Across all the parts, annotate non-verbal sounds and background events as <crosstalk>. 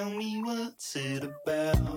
Tell me what's it about?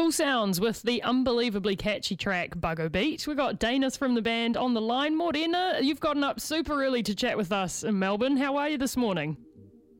Cool sounds with the unbelievably catchy track Bugle Beat. We've got Dainis from the band on the line. Morena, you've gotten up super early to chat with us in Melbourne. How are you this morning?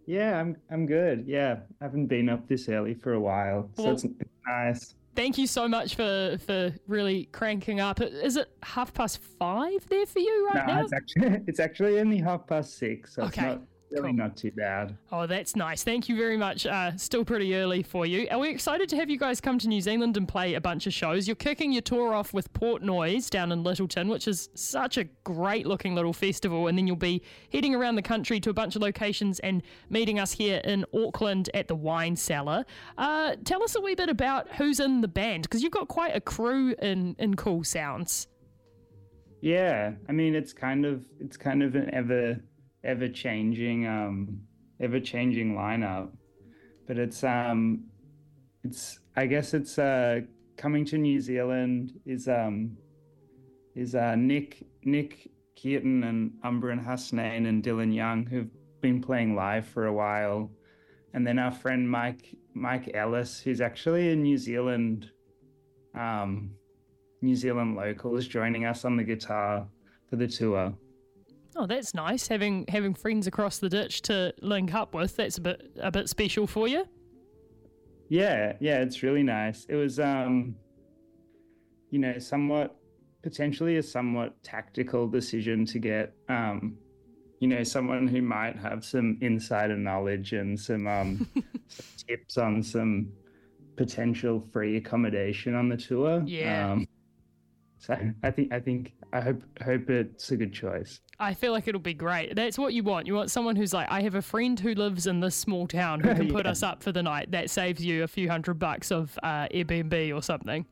Yeah, I'm I'm good. Yeah, I haven't been up this early for a while, so Well- it's, it's nice. Thank you so much for, for really cranking up. Is it half past five there for you right No, now? it's actually <laughs> it's actually only half past six, so Okay, it's not really cool. not too bad. Oh, that's nice. Thank you very much. Uh, still pretty early for you. Are we excited to have you guys come to New Zealand and play a bunch of shows? You're kicking your tour off with Port Noise down in Lyttelton, which is such a great looking little festival. And then you'll be heading around the country to a bunch of locations and meeting us here in Auckland at the Wine Cellar. Uh, tell us a wee bit about who's in the band, because you've got quite a crew in, in Cool Sounds. Yeah, I mean it's kind of it's kind of an ever ever changing um ever changing lineup, but it's um it's I guess it's uh coming to New Zealand is um is uh Nick Nick Keaton and Umbran Hasnain and Dylan Young who've been playing live for a while, and then our friend Mike Mike Ellis who's actually a New Zealand um New Zealand local is joining us on the guitar for the tour. Oh, that's nice having having friends across the ditch to link up with. That's a bit a bit special for you. Yeah, yeah, it's really nice. It was um you know, somewhat potentially a somewhat tactical decision to get um you know, someone who might have some insider knowledge and some um <laughs> tips on some potential free accommodation on the tour. Yeah. Um So I think I think I hope hope it's a good choice. I feel like it'll be great. That's what you want. You want someone who's like, I have a friend who lives in this small town who <laughs> can put us up for the night. That saves you a few hundred bucks of uh, Airbnb or something.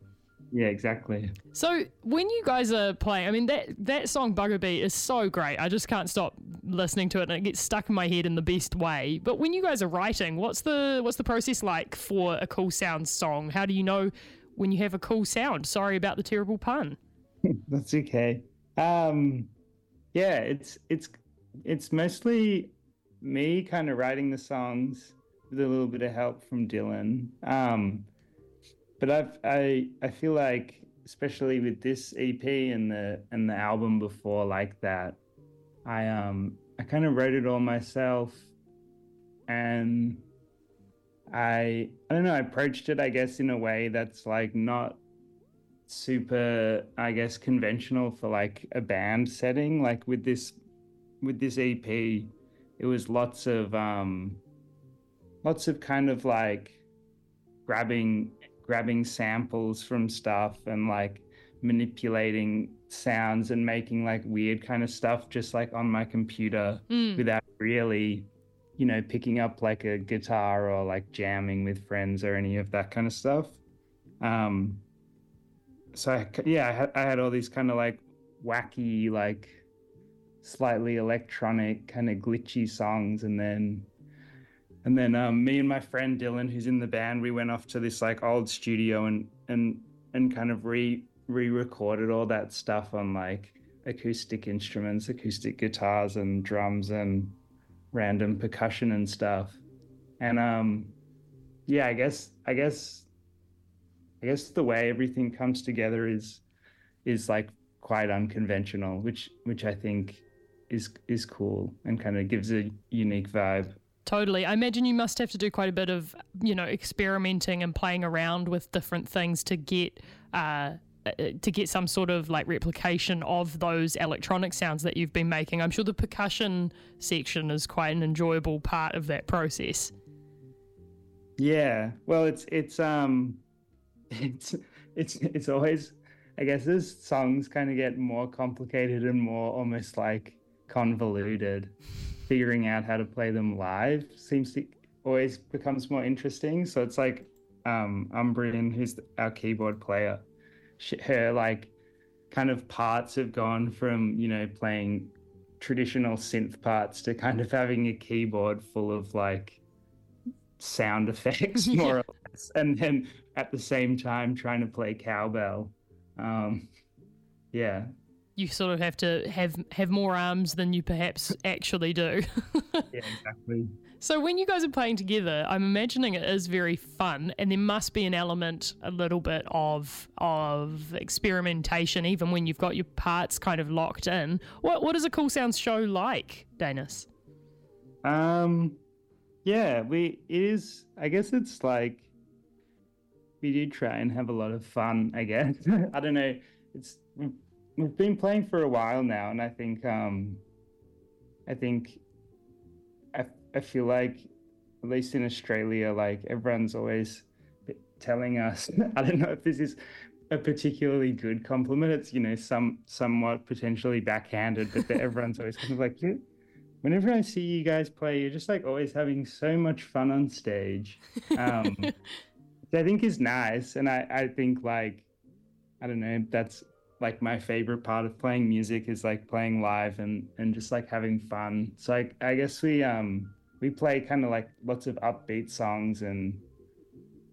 Yeah, exactly. So when you guys are playing, I mean that that song Bugle Beat is so great. I just can't stop listening to it, and it gets stuck in my head in the best way. But when you guys are writing, what's the what's the process like for a cool sound song? How do you know when you have a cool sound? Sorry about the terrible pun. <laughs> That's okay. Um, yeah, it's it's it's mostly me kind of writing the songs with a little bit of help from Dylan. Um, but I've I I feel like especially with this EP and the and the album before like that, I um I kind of wrote it all myself, and I I don't know I approached it I guess in a way that's like not super i guess conventional for like a band setting like with this with this ep it was lots of um lots of kind of like grabbing grabbing samples from stuff and like manipulating sounds and making like weird kind of stuff just like on my computer Mm. without really you know picking up like a guitar or like jamming with friends or any of that kind of stuff. Um so I, yeah I had, I had all these kind of like wacky like slightly electronic kind of glitchy songs and then and then um, me and my friend dylan who's in the band we went off to this like old studio and and and kind of re re-recorded all that stuff on like acoustic instruments acoustic guitars and drums and random percussion and stuff and um yeah i guess i guess i guess the way everything comes together is is like quite unconventional which which i think is is cool and kind of gives a unique vibe Totally. I imagine you must have to do quite a bit of, you know, experimenting and playing around with different things to get uh, to get some sort of like replication of those electronic sounds that you've been making. I'm sure the percussion section is quite an enjoyable part of that process. Yeah. Well, it's it's um <laughs> it's it's it's always I guess as songs kind of get more complicated and more almost like convoluted, figuring out how to play them live seems to always becomes more interesting. So it's like um Umbrian, who's our keyboard player, her like kind of parts have gone from you know playing traditional synth parts to kind of having a keyboard full of like sound <laughs> effects <laughs> more or less and then at the same time trying to play cowbell. Um yeah You sort of have to have have more arms than you perhaps <laughs> actually do. <laughs> yeah exactly So when you guys are playing together, I'm imagining it is very fun, and there must be an element, a little bit of of experimentation, even when you've got your parts kind of locked in. What what is a Cool Sounds show like, Dainis? um yeah we it is i guess it's like we do try and have a lot of fun i guess <laughs> i don't know it's we've, been playing for a while now and i think um i think i, I feel like at least in australia like everyone's always telling us <laughs> i don't know if this is a particularly good compliment it's you know some somewhat potentially backhanded but that everyone's always kind of like "You- whenever i see you guys play you're just like always having so much fun on stage. Um <laughs> which i think is nice and i i think like i don't know that's like my favorite part of playing music is like playing live and and just like having fun. So i, I guess we um we play kind of like lots of upbeat songs and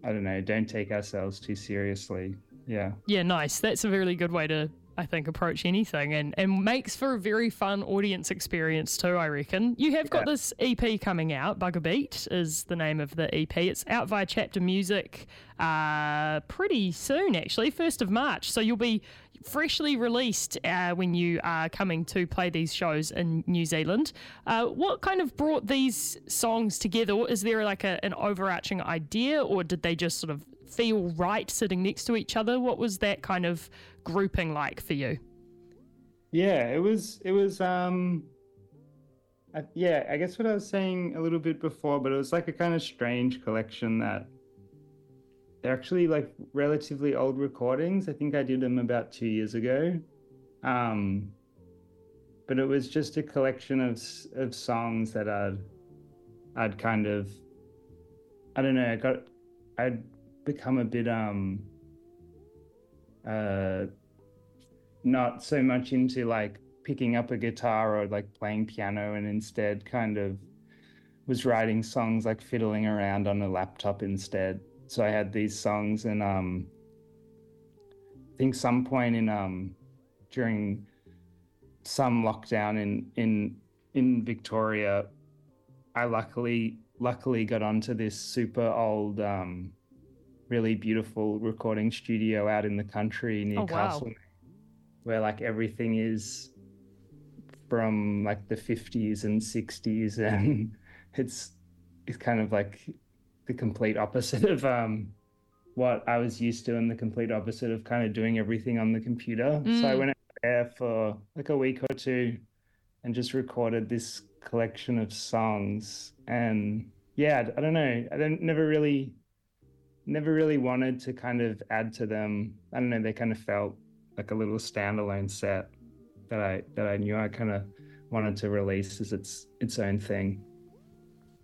i don't know don't take ourselves too seriously. Yeah. Yeah, nice. That's a really good way to, I think, approach anything, and and makes for a very fun audience experience too. I reckon. You have got this EP coming out. Bugle Beat is the name of the EP. It's out via Chapter Music, uh, pretty soon actually, first of March. So you'll be freshly released uh, when you are coming to play these shows in New Zealand. Uh, what kind of brought these songs together? Is there like a, an overarching idea, or did they just sort of feel right sitting next to each other? What was that kind of grouping like for you? Yeah, it was it was um I, yeah, I guess what I was saying a little bit before, but it was like a kind of strange collection that they're actually like relatively old recordings. I think I did them about two years ago. Um, but it was just a collection of of songs that I'd I'd kind of I don't know, I got I'd become a bit um uh not so much into like picking up a guitar or like playing piano and instead kind of was writing songs like fiddling around on a laptop instead. So I had these songs and um I think some point in um during some lockdown in in in Victoria I luckily luckily got onto this super old um really beautiful recording studio out in the country near Oh, wow. Castle where like everything is from like the 50s and 60s <laughs> and it's it's kind of like the complete opposite of um what I was used to and the complete opposite of kind of doing everything on the computer. So I Mm. went out there for like a week or two and just recorded this collection of songs and yeah, I don't know. I don't never really never really wanted to kind of add to them. I don't know, they kind of felt like a little standalone set that I that I knew I kind of wanted to release as its its own thing.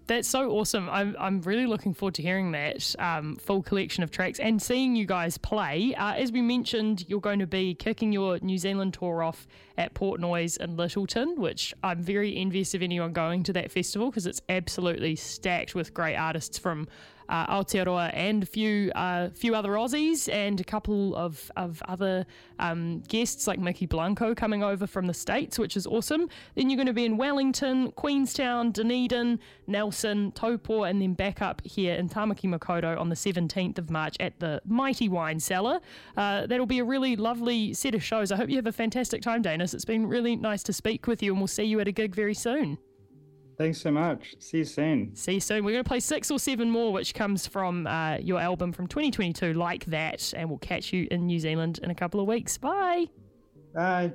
That's so awesome. I'm, I'm really looking forward to hearing that um, full collection of tracks and seeing you guys play. Uh, as we mentioned, you're going to be kicking your New Zealand tour off at Port Noise in Lyttelton, which I'm very envious of anyone going to that festival because it's absolutely stacked with great artists from uh, Aotearoa and a few uh, few other Aussies and a couple of, of other um, guests like Mykki Blanco coming over from the States, which is awesome. Then you're going to be in Wellington, Queenstown, Dunedin, Nelson, Taupo, and then back up here in Tamaki Makaurau on the 17th of March at the Mighty Wine Cellar. Uh, that'll be a really lovely set of shows. I hope you have a fantastic time, Dainis. It's been really nice to speak with you, and we'll see you at a gig very soon. Thanks so much. See you soon. See you soon. We're going to play six or seven more, which comes from uh, your album from 2022, Like That, and we'll catch you in New Zealand in a couple of weeks. Bye. Bye.